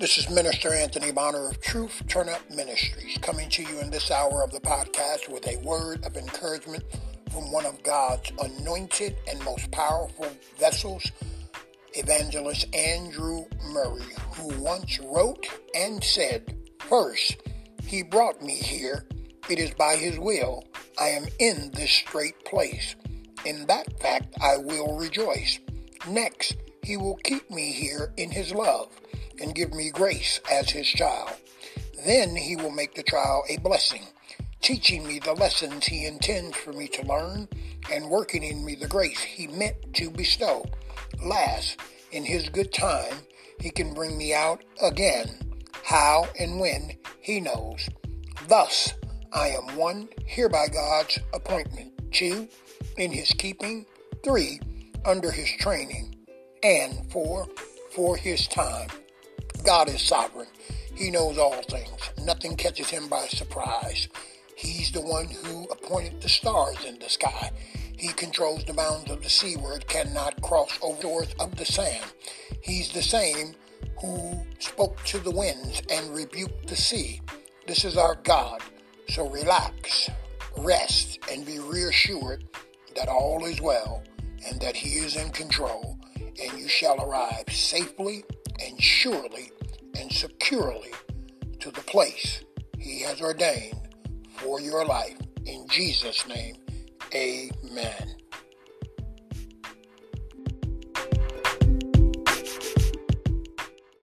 This is Minister Anthony Bonner of Truth Turn Up Ministries coming to you in this hour of the podcast with a word of encouragement from one of God's anointed and most powerful vessels, Evangelist Andrew Murray, who once wrote and said, First, he brought me here. It is by his will I am in this strait place. In that fact I will rejoice. Next, he will keep me here in his love and give me grace as his child. Then he will make the trial a blessing, teaching me the lessons he intends for me to learn and working in me the grace he meant to bestow. Last, in his good time, he can bring me out again, how and when he knows. Thus, I am one, here by God's appointment. Two, in his keeping. Three, under his training. And four, for his time. God is sovereign. He knows all things. Nothing catches him by surprise. He's the one who appointed the stars in the sky. He controls the bounds of the sea where it cannot cross over shores of the sand. He's the same who spoke to the winds and rebuked the sea. This is our God. So relax, rest, and be reassured that all is well and that He is in control. And you shall arrive safely and surely and securely to the place He has ordained for your life. In Jesus' name, amen.